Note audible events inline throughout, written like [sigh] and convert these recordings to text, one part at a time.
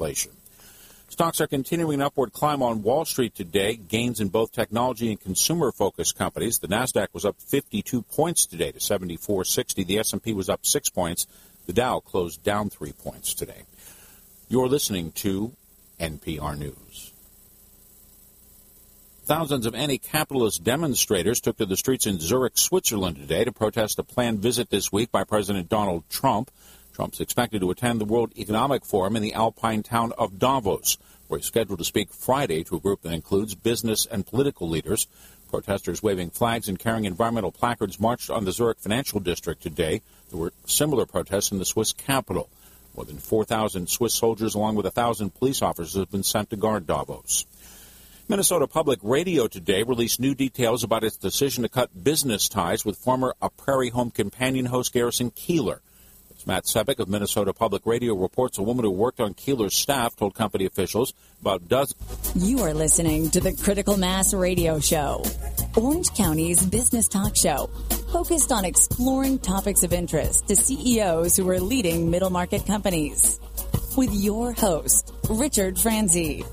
legislation. Stocks are continuing an upward climb on Wall Street today. Gains in both technology and consumer-focused companies. The Nasdaq was up 52 points today to 74.60. The S&P was up 6 points. The Dow closed down 3 points today. You're listening to NPR News. Thousands of anti-capitalist demonstrators took to the streets in Zurich, Switzerland today to protest a planned visit this week by President Donald Trump. Trump's expected to attend the World Economic Forum in the alpine town of Davos, where he's scheduled to speak Friday to a group that includes business and political leaders. Protesters waving flags and carrying environmental placards marched on the Zurich Financial District today. There were similar protests in the Swiss capital. More than 4,000 Swiss soldiers, along with 1,000 police officers, have been sent to guard Davos. Minnesota Public Radio today released new details about its decision to cut business ties with former A Prairie Home Companion host Garrison Keillor. Matt Sepic of Minnesota Public Radio reports a woman who worked on Keillor's staff told company officials about dozens. You are listening to the Critical Mass Radio Show, Orange County's business talk show, focused on exploring topics of interest to CEOs who are leading middle market companies. With your host, Richard Franzi.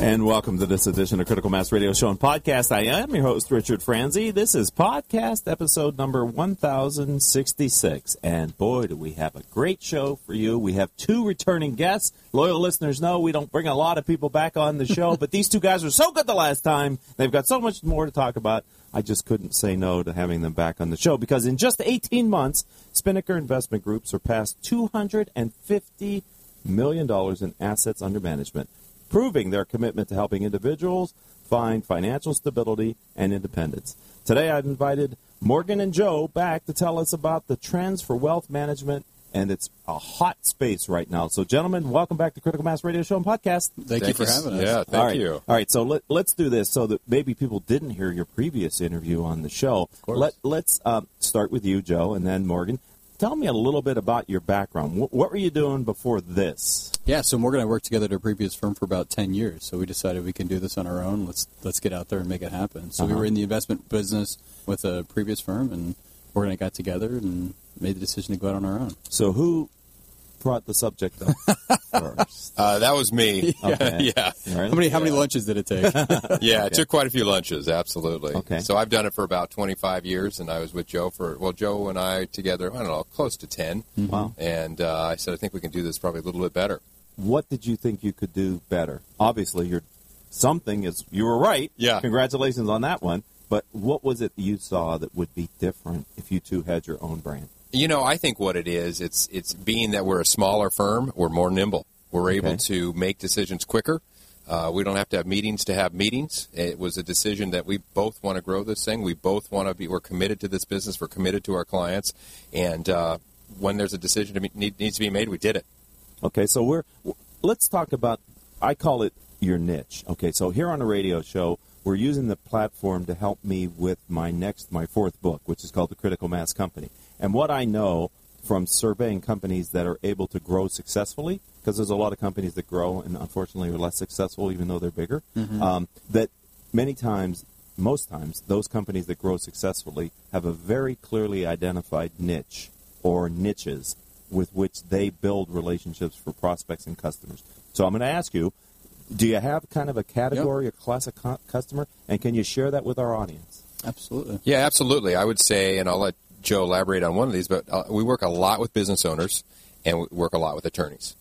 And welcome to this edition of Critical Mass Radio Show and Podcast. I am your host, Richard Franzi. This is podcast episode number 1066. And boy, do we have a great show for you. We have two returning guests. Loyal listeners know we don't bring a lot of people back on the show, but these two guys were so good the last time. They've got so much more to talk about. I just couldn't say no to having them back on the show because in just 18 months, Spinnaker Investment Group surpassed $250 million in assets under management proving their commitment to helping individuals find financial stability and independence. Today, I've invited Morgan and Joe back to tell us about the trends for wealth management, and it's a hot space right now. So, gentlemen, welcome back to Critical Mass Radio Show and Podcast. Thank, thank you for having us. Yeah, thank All right. you. All right, so let, us do this so that maybe people didn't hear your previous interview on the show. Let, let's um, start with you, Joe, and then Morgan tell me a little bit about your background. What, what, were you doing before this? Yeah, so Morgan and I worked together at a previous firm for about ten years. So we decided we can do this on our own. Let's let's get out there and make it happen. So uh-huh. we were in the investment business with a previous firm, and Morgan and I got together and made the decision to go out on our own. So who brought the subject up [laughs] first? Uh, that was me. [laughs] Okay. yeah. How many how many lunches did it take? [laughs] yeah, it took quite a few lunches. Absolutely. Okay. So I've done it for about 25 years, and I was with Joe for well, Joe and I together. I don't know, close to 10. Mm-hmm. Wow. And uh, I said, I think we can do this probably a little bit better. What did you think you could do better? Obviously, you're something is you were right. Yeah. Congratulations on that one. But what was it you saw that would be different if you two had your own brand? You know, I think what it is, it's it's being that we're a smaller firm, we're more nimble. We're Okay. able to make decisions quicker. Uh, we don't have to have meetings to have meetings. It was a decision that we both want to grow this thing. We both want to be. We're committed to this business. We're committed to our clients. And uh, when there's a decision to be, need, needs to be made, we did it. Okay, so we're let's talk about. I call it your niche. Okay, so here on the radio show, we're using the platform to help me with my next, my fourth book, which is called The Critical Mass Company. And what I know from surveying companies that are able to grow successfully, because there's a lot of companies that grow and unfortunately are less successful even though they're bigger, Mhm. um, that many times, most times, those companies that grow successfully have a very clearly identified niche or niches with which they build relationships for prospects and customers. So I'm going to ask you, do you have kind of a category or class of cu- customer, and can you share that with our audience? Absolutely. Yeah, absolutely. I would say, and I'll let Joe elaborate on one of these, but uh, we work a lot with business owners and we work a lot with attorneys.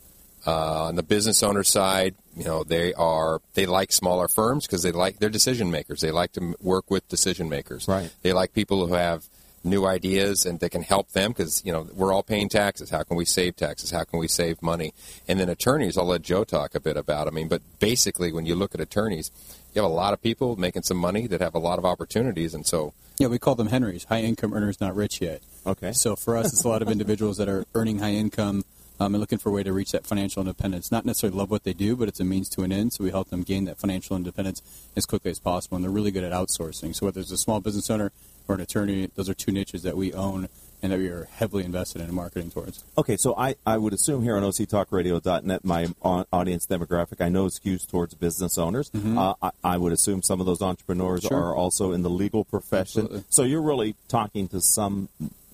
Uh, on the business owner side, you know, they are they like smaller firms because they like they're decision makers. They like to work with decision makers. Right. They like people who have new ideas and they can help them because you know we're all paying taxes. How can we save taxes? How can we save money? And then attorneys, I'll let Joe talk a bit about. I mean, but basically, when you look at attorneys, you have a lot of people making some money that have a lot of opportunities, and so Yeah, we call them Henrys, high income earners not rich yet. Okay. So for us, it's a lot of individuals that are earning high income um, and looking for a way to reach that financial independence. Not necessarily love what they do, but it's a means to an end. So we help them gain that financial independence as quickly as possible. And they're really good at outsourcing. So whether it's a small business owner or an attorney, those are two niches that we own and that we are heavily invested in marketing towards. Okay, so I, I would assume here on OCTalkRadio.net, my audience demographic, I know skews towards business owners. Mhm. Uh, I, I would assume some of those entrepreneurs Sure. are also in the legal profession. Absolutely. So you're really talking to some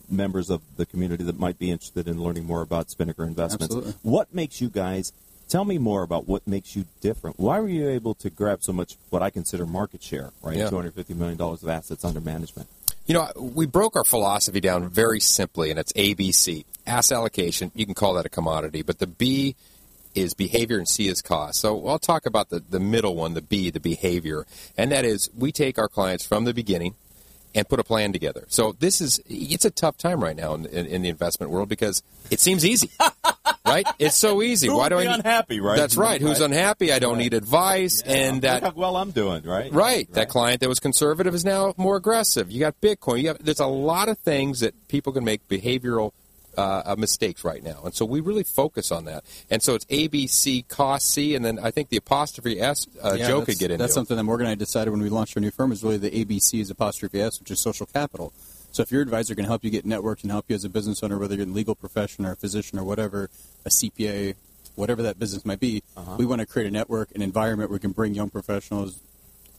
members of the community that might be interested in learning more about Spinnaker Investments. Absolutely. What makes you guys? Tell me more about what makes you different. Why were you able to grab so much what I consider market share? Right, Yeah. two hundred fifty million dollars of assets under management. You know, we broke our philosophy down very simply, and it's ABC. Asset allocation, you can call that a commodity, but the B is behavior and C is cost. So I'll talk about the, the middle one, the B, the behavior. And that is we take our clients from the beginning and put a plan together. So this is, it's a tough time right now in, in, in the investment world because it seems easy, [laughs] right? It's so easy. Who Why do be I need, unhappy, right? That's right. Who's Right. unhappy? I don't need advice. And Look that how well I'm doing, right? Right. That client that was conservative is now more aggressive. You got Bitcoin. You have, there's a lot of things that people can make behavioral uh, uh, mistakes right now, and so we really focus on that. And so it's A, B, C, cost C, and then I think the apostrophe S uh, Yeah, Joe could get into. That's something that Morgan and I decided when we launched our new firm is really the ABC is apostrophe S, which is social capital. So if your advisor can help you get networked and help you as a business owner, whether you're in legal profession or a physician or whatever, a CPA, whatever that business might be, Uh-huh. we want to create a network, an environment where we can bring young professionals,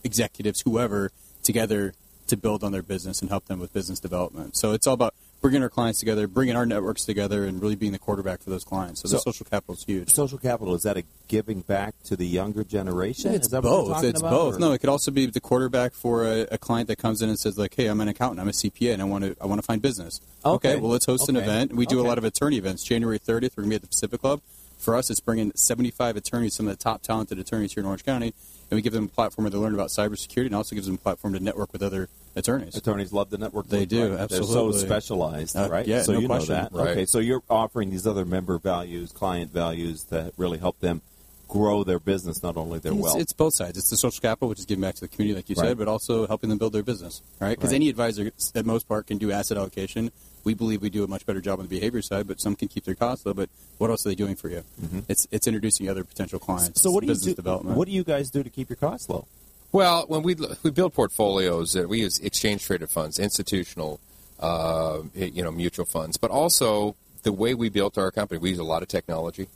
executives, whoever, together to build on their business and help them with business development. So it's all about bringing our clients together, bringing our networks together, and really being the quarterback for those clients. So, the social capital is huge. Social capital is that a giving back to the younger generation? It's is that what you're both. It's about, both. or- No, it could also be the quarterback for a, a client that comes in and says, like, "Hey, I'm an accountant. I'm a CPA, and I want to I want to find business." Okay. well, let's host an event. We do Okay. a lot of attorney events. January 30th, we're going to be at the Pacific Club. For us, it's bringing 75 attorneys, some of the top talented attorneys here in Orange County, and we give them a platform where they learn about cybersecurity, and also gives them a platform to network with other attorneys. Attorneys love the network. They do, right? They're so specialized, Uh, right? yeah, so no you question. know that. Right. Okay, so you're offering these other member values, client values that really help them grow their business, not only their It's, wealth. it's both sides. It's the social capital, which is giving back to the community, like you Right. said, but also helping them build their business, right? Because Right. any advisor, at most part, can do asset allocation. We believe we do a much better job on the behavior side, but some can keep their costs low. But what else are they doing for you? It's it's introducing other potential clients. Mm-hmm. so what do you do? development? What do you guys do to keep your costs low? Well, when we we build portfolios, uh, we use exchange traded funds, institutional, uh, you know, mutual funds, but also the way we built our company, we use a lot of technology.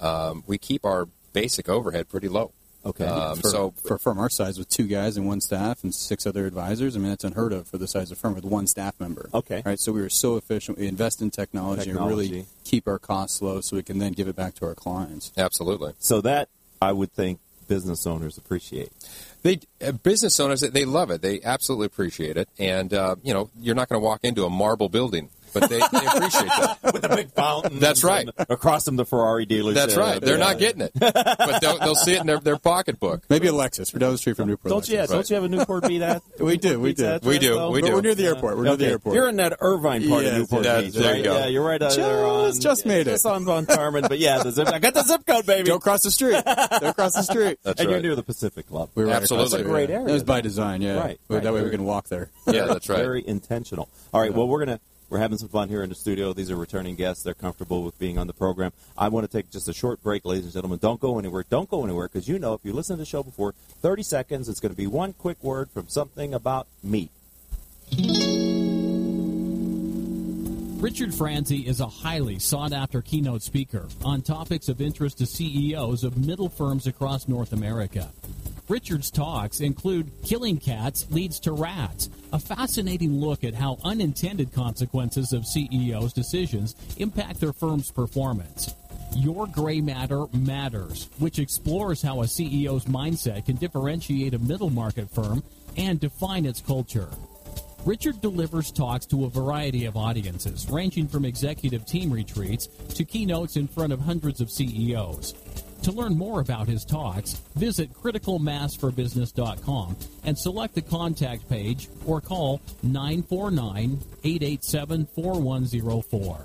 Um, we keep our basic overhead pretty low. Okay. Um, for, so for a firm our size with two guys and one staff and six other advisors, I mean that's unheard of for the size of firm with one staff member. Okay. Right. So we were so efficient. We invest in technology, and really keep our costs low, so we can then give it back to our clients. absolutely. So that I would think business owners appreciate. They uh, business owners they love it. They absolutely appreciate it, and uh, you know you're not going to walk into a marble building, but they, they appreciate that. [laughs] With a big fountain. That's right. Across from the Ferrari dealership. That's right. They're Yeah. not getting it, but they'll, they'll see it in their, their pocketbook. Maybe a Lexus. We're down the street from Newport. Don't you? Yeah, Lexus. don't you have a Newport Beat that? [laughs] We do, we do. We do. We do. We're near the airport. We're near the airport. You're in that Irvine part Yeah, of Newport that- Beach, there right? you go. Yeah, you're right uh, Just- there on. just made it. Just on Von Karman, but yeah, the zip. I got the zip code, baby. Don't cross the street. Don't cross the street. That's and right. you're near the Pacific Club. We were right Absolutely. across the That's a great area, That was by design, yeah. Right. That way we can walk there. Yeah, that's right. Very intentional. All right. Well, we're gonna we're having some fun here in the studio. These are returning guests. They're comfortable with being on the program. I want to take just a short break, ladies and gentlemen. Don't go anywhere. Don't go anywhere because you know if you listen to the show before 30 seconds, it's going to be one quick word from something about meat. Richard Franzi is a highly sought after keynote speaker on topics of interest to CEOs of middle firms across North America. Richard's talks include Killing Cats Leads to Rats, a fascinating look at how unintended consequences of CEOs' decisions impact their firm's performance. Your Gray Matter Matters, which explores how a CEO's mindset can differentiate a middle market firm and define its culture. Richard delivers talks to a variety of audiences, ranging from executive team retreats to keynotes in front of hundreds of CEOs. To learn more about his talks, visit criticalmassforbusiness.com and select the contact page or call 949 887 4104.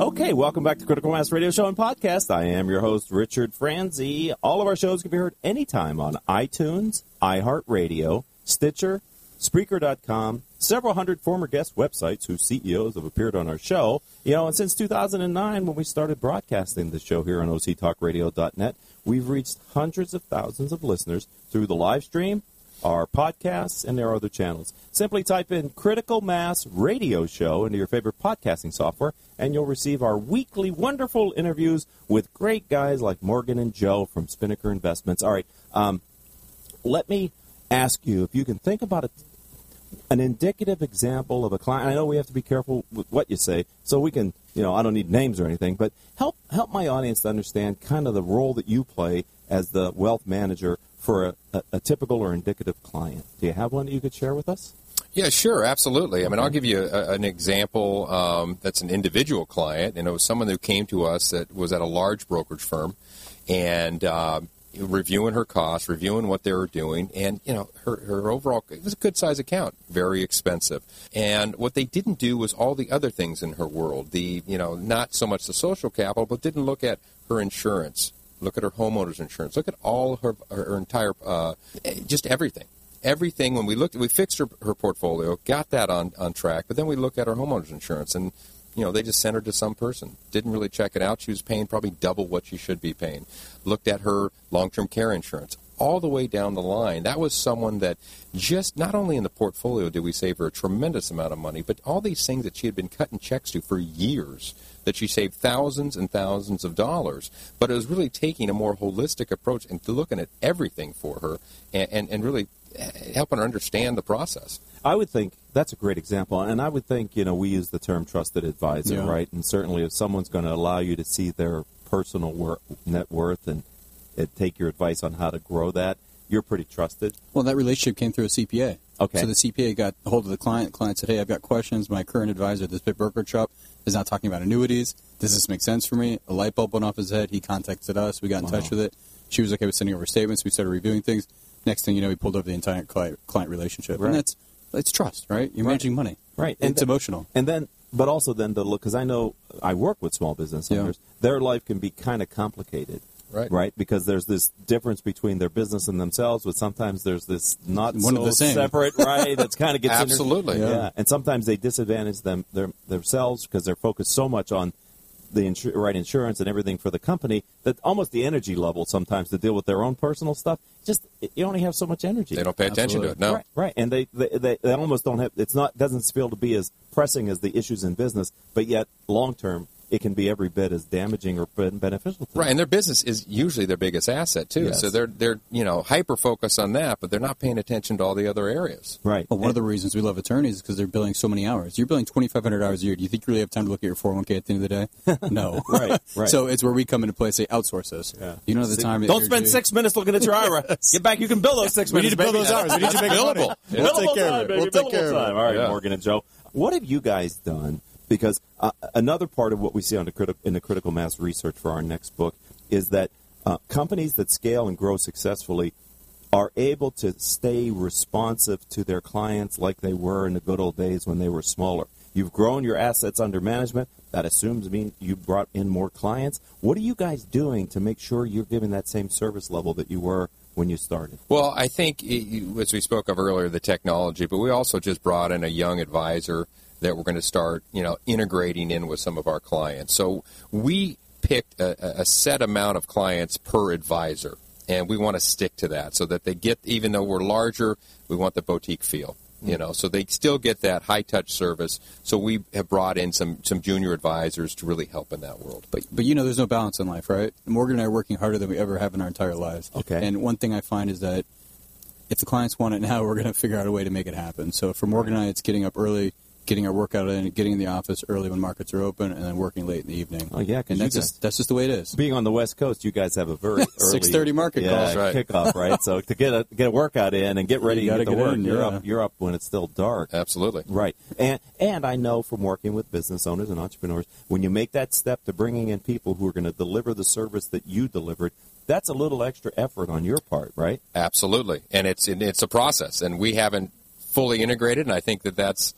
Okay, welcome back to Critical Mass Radio Show and Podcast. I am your host, Richard Franzi. All of our shows can be heard anytime on iTunes, iHeartRadio, Stitcher, Spreaker.com, several hundred former guest websites whose CEOs have appeared on our show. You know, and since 2009, when we started broadcasting the show here on OCTalkRadio.net, we've reached hundreds of thousands of listeners through the live stream, our podcasts, and our other channels. Simply type in Critical Mass Radio Show into your favorite podcasting software, and you'll receive our weekly wonderful interviews with great guys like Morgan and Joe from Spinnaker Investments. All right, um, let me ask you if you can think about it an indicative example of a client. I know we have to be careful with what you say, so we can, you know, I don't need names or anything, but help help my audience to understand kind of the role that you play as the wealth manager for a, a, a typical or indicative client. Do you have one that you could share with us? Yeah, sure, absolutely. I mean, I'll give you a, an example um, that's an individual client, and it was someone who came to us that was at a large brokerage firm, and uh, reviewing her costs, reviewing what they were doing, and you know her, her overall it was a good size account, very expensive. And what they didn't do was all the other things in her world. The you know not so much the social capital, but didn't look at her insurance, look at her homeowners insurance, look at all her her, entire uh, just everything. Everything when we looked, we fixed her, her portfolio, got that on, on track, but then we looked at her homeowners insurance, and you know, they just sent her to some person. Didn't really check it out. She was paying probably double what she should be paying. Looked at her long term care insurance all the way down the line. That was someone that just not only in the portfolio did we save her a tremendous amount of money, but all these things that she had been cutting checks to for years, that she saved thousands and thousands of dollars. But it was really taking a more holistic approach and looking at everything for her and, and, and really helping her understand the process. I would think that's a great example, and I would think you know we use the term trusted advisor, Yeah. right? And certainly, if someone's going to allow you to see their personal wor- net worth and, and take your advice on how to grow that, you're pretty trusted. Well, that relationship came through a CPA. Okay. So the CPA got a hold of the client. The client said, "Hey, I've got questions. My current advisor at this big brokerage shop is not talking about annuities. Does this make sense for me?" A light bulb went off his head. He contacted us. We got in touch with it. She was okay with sending over statements. We started reviewing things. Next thing you know, we pulled over the entire client, client relationship, Right. and that's it's trust, right? You're Right. managing money, Right. And It's And- emotional. And then, but also then the look, because I know I work with small business Yeah. owners, their life can be kind of complicated. Right. Right. Because there's this difference between their business and themselves, but sometimes there's this not One so the same. separate, [laughs] right? That's kind of gets inter- Absolutely. yeah. Yeah. And sometimes they disadvantage them their, themselves because they're focused so much on the insur- right insurance and everything for the company that almost the energy level sometimes to deal with their own personal stuff just you only have so much energy. They don't pay attention to it. No. Right, right, and they, they they they almost don't have. It's not doesn't feel to be as pressing as the issues in business, but yet long term it can be every bit as damaging or beneficial. To Right, and their business is usually their biggest asset too. Yes. So they're they're you know hyper focused on that, but they're not paying attention to all the other areas. right. Well, one of the reasons we love attorneys is because they're billing so many hours. You're billing 2,500 hours a year. Do you think you really have time to look at your 401k at the end of the day? [laughs] No. Right, right. So it's where we come into play. Say, outsource this. Yeah. You don't have the time. the Don't spend six minutes looking at your IRA. [laughs] Get back. You can bill those six We need to bill baby. those hours. We need to make money. Billable. We'll Billable take care time, of it. baby. We'll take Billable care of it. All right, Yeah. Morgan and Joe. What have you guys done? Because uh, another part of what we see on the criti- in the critical mass research for our next book is that uh, companies that scale and grow successfully are able to stay responsive to their clients like they were in the good old days when they were smaller. You've grown your assets under management. That assumes mean you brought in more clients. What are you guys doing to make sure you're giving that same service level that you were when you started? Well, I think as we spoke of earlier, the technology, but we also just brought in a young advisor that we're going to start, you know, integrating in with some of our clients. So we picked a, a set amount of clients per advisor, and we want to stick to that so that they get, even though we're larger, we want the boutique feel. You know, so they still get that high touch service. So we have brought in some some junior advisors to really help in that world. But but you know, there's no balance in life, right? Morgan and I are working harder than we ever have in our entire lives. Okay. And one thing I find is that if the clients want it now, we're going to figure out a way to make it happen. So for Morgan and I, it's getting up early, getting our workout in, getting in the office early when markets are open, and then working late in the evening. Oh, yeah, 'cause and that's guys- just that's just the way it is. Being on the West Coast, you guys have a very [laughs] early 6:30 market yeah, call. That's right. kickoff, right? So to get a get a workout in and get ready You to gotta get to get work, in, you're yeah. up you're up when it's still dark. Absolutely. Right. And and I know from working with business owners and entrepreneurs, when you make that step to bringing in people who are going to deliver the service that you delivered, that's a little extra effort on your part, right? Absolutely, and it's and it's a process, and we haven't fully integrated, and I think that that's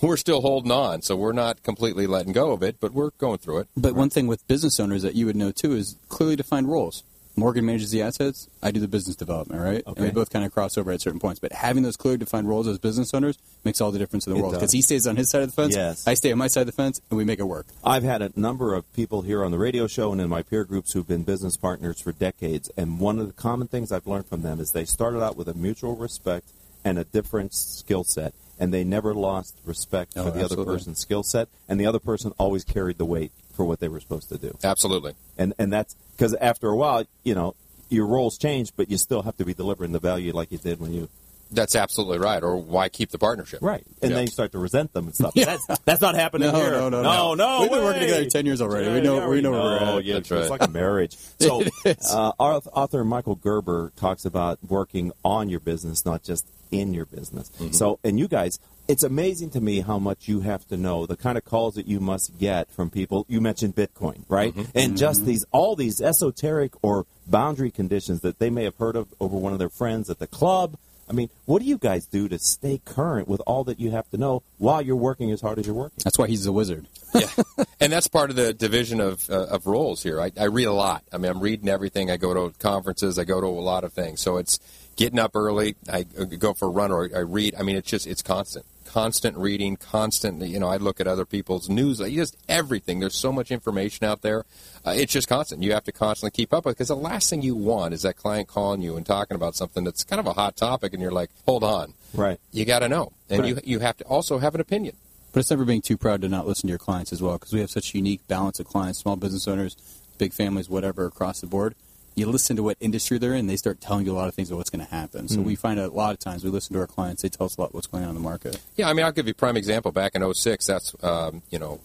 we're still holding on. So we're not completely letting go of it, but we're going through it. But one thing with business owners that you would know too is clearly defined roles. Morgan manages the assets. I do the business development, right? And we both kind of cross over at certain points. But having those clearly defined roles as business owners makes all the difference in the It world. Because he stays on his side of the fence. Yes. I stay on my side of the fence, and we make it work. I've had a number of people here on the radio show and in my peer groups who've been business partners for decades, and one of the common things I've learned from them is they started out with a mutual respect and a different skill set, and they never lost respect Oh, for the other person's skill set, and the other person always carried the weight for what they were supposed to do. Absolutely. And and that's because after a while, you know, your roles change, but you still have to be delivering the value like you did when you That's absolutely right. Or why keep the partnership? right, and Yeah. then you start to resent them and stuff. [laughs] That's that's not happening No, here. no, no, no, no. no. We've been working together 10 years already. We know- we know where we're at. Yeah, That's it's like a marriage. [laughs] So, uh, our author Michael Gerber talks about working on your business, not just in your business. Mm-hmm. So, and you guys, it's amazing to me how much you have to know, the kind of calls that you must get from people. You mentioned Bitcoin, right? Mm-hmm. And just these, all these esoteric or boundary conditions that they may have heard of over one of their friends at the club. I mean, what do you guys do to stay current with all that you have to know while you're working as hard as you're working? That's why he's a wizard. yeah, [laughs] and that's part of the division of uh, of roles here. I, I read a lot. I mean, I'm reading everything. I go to conferences. I go to a lot of things. So it's getting up early. I uh, go for a run or I read. I mean, it's just it's constant, constant reading, constant. You know, I look at other people's news. Just everything. There's so much information out there. Uh, it's just constant. You have to constantly keep up with because the last thing you want is that client calling you and talking about something that's kind of a hot topic, and you're like, hold on, Right. you got to know, and you you have to also have an opinion. But it's never being too proud to not listen to your clients as well, because we have such a unique balance of clients, small business owners, big families, whatever, across the board. You listen to what industry they're in, they start telling you a lot of things about what's going to happen. So we find out a lot of times we listen to our clients, they tell us a lot what's going on in the market. Yeah, I mean, I'll give you a prime example. Back in 06, that's, um, you know,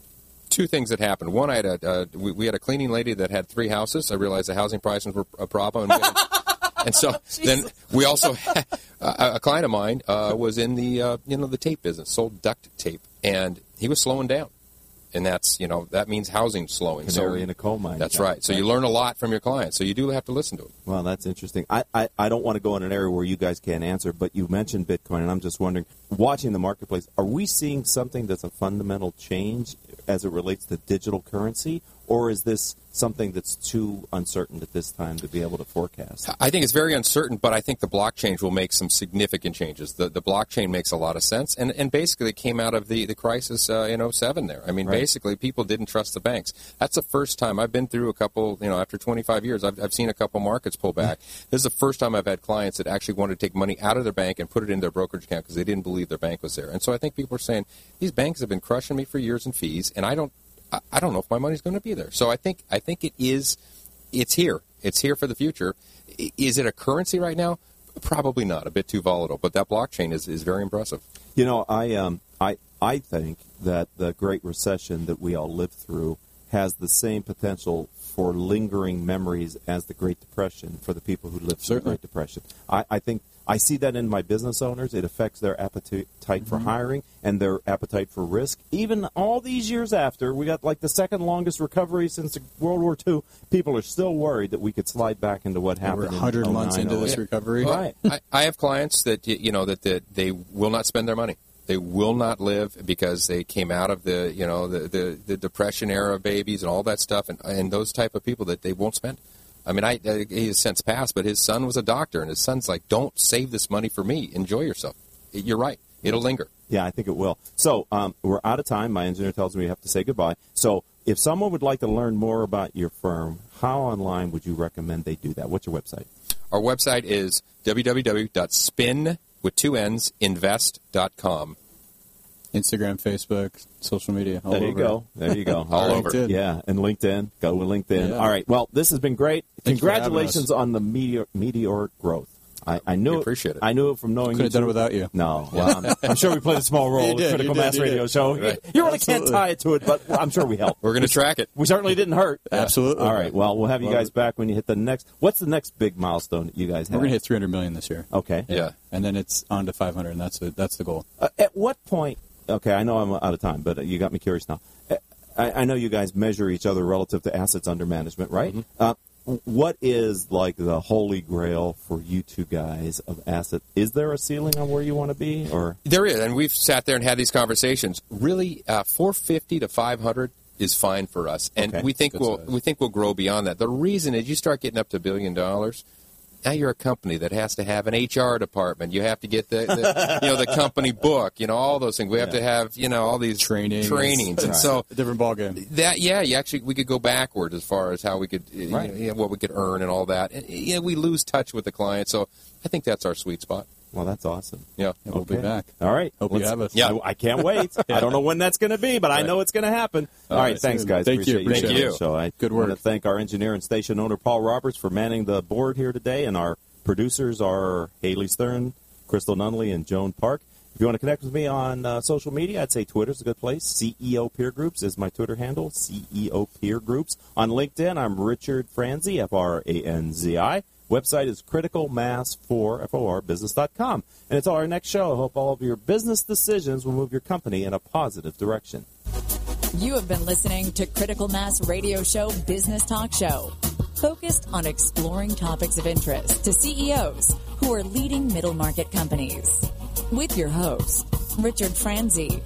two things that happened. One, I had a, uh, we, we had a cleaning lady that had three houses. I realized the housing prices were a problem. And, had- [laughs] and so then we also had, a, a client of mine uh, was in the, uh, you know, the tape business, sold duct tape, and he was slowing down. And that's, you know, that means housing slowing. Canary in a coal mine. That's right. So you learn a lot from your clients. So you do have to listen to them. Well, that's interesting. I, I, I don't want to go in an area where you guys can't answer, but you mentioned Bitcoin, and I'm just wondering, watching the marketplace, are we seeing something that's a fundamental change as it relates to digital currency, or is this something that's too uncertain at this time to be able to forecast? I think it's very uncertain, but I think the blockchain will make some significant changes. The, the blockchain makes a lot of sense, and, and basically it came out of the, the crisis uh, in 07 there. I mean, Right. basically people didn't trust the banks. That's the first time I've been through a couple, you know, after 25 years, I've, I've seen a couple markets pull back. This is the first time I've had clients that actually wanted to take money out of their bank and put it in their brokerage account because they didn't believe their bank was there. And so I think people are saying, these banks have been crushing me for years in fees, and I don't, I, I don't know if my money's going to be there. So I think, I think it is it's here. It's here for the future. Is it a currency right now? Probably not. A bit too volatile. But that blockchain is, is very impressive. You know, I um, I I think that the Great Recession that we all lived through has the same potential for lingering memories as the Great Depression for the people who lived through the Great Depression. I, I think I see that in my business owners. It affects their appetite for mm-hmm. hiring and their appetite for risk. Even all these years after, we got like the second longest recovery since World War II. People are still worried that we could slide back into what We're happened. in 100 months oh into this 08. recovery. Right. I, I have clients that you know that, that they will not spend their money. They will not live because they came out of the you know the, the, the depression era babies and all that stuff and, and those type of people that they won't spend. I mean, I, I he has since passed, but his son was a doctor, and his son's like, "Don't save this money for me. Enjoy yourself." You're right; it'll linger. Yeah, I think it will. So um, we're out of time. My engineer tells me we have to say goodbye. So if someone would like to learn more about your firm, how online would you recommend they do that? What's your website? Our website is www.spin with two n's invest.com. Instagram, Facebook, social media. All there you over. go. There you go. [laughs] All over. LinkedIn. Yeah, and LinkedIn. Go with LinkedIn. Yeah. All right. Well, this has been great. Thank you for having Congratulations on the meteor, meteoric growth. I, I knew We appreciate it. I knew it from knowing Could you have done it without you. No, well, I'm, I'm sure we played a small [laughs] role in Critical did, Mass Radio did. Show. Right. You really can't tie it to it, but I'm sure we helped. We're going to track it. We certainly didn't hurt. [laughs] Absolutely. All right. Well, we'll have you guys back when you hit the next. What's the next big milestone that you guys have? We're going to hit 300 million this year. Okay. Yeah. And then it's on to 500, and that's the, that's the goal. Uh, at what point? Okay, I know I'm out of time, but you got me curious now. Uh, I, I know you guys measure each other relative to assets under management, right? Uh, what is like the holy grail for you two guys of asset? Is there a ceiling on where you want to be, or There is, and we've sat there and had these conversations. Really, uh, 450 to 500 is fine for us, and Okay. we think Good we'll size. we think we'll grow beyond that. The reason is you start getting up to a billion dollars. Now you're a company that has to have an HR department. You have to get the, the you know the company book. You know all those things. We have to have you know all these Training. trainings, and so a different ballgame. that yeah, you actually we could go backwards as far as how we could Right. you know, what we could earn and all that. And, you know, we lose touch with the client, so I think that's our sweet spot. Well, that's awesome. Yeah. And we'll be back. All right. Hope Let's- have us. Yeah. I, I can't wait. [laughs] I don't know when that's going to be, but I know it's going to happen. All All right. right. Thanks, guys. Thank you. Appreciate being on it. the. I Good want to thank our engineer and station owner, Paul Roberts, for manning the board here today, and our producers are Haley Stern, Crystal Nunley, and Joan Park. If you want to connect with me on uh, social media, I'd say Twitter's a good place. CEO Peer Groups is my Twitter handle, CEO Peer Groups. On LinkedIn, I'm Richard Franzi, F R A N Z I. Website is criticalmass4, F-O-R, business.com. And until our next show, I hope all of your business decisions will move your company in a positive direction. You have been listening to Critical Mass Radio Show Business Talk Show, focused on exploring topics of interest to CEOs who are leading middle market companies. With your host, Richard Franzi.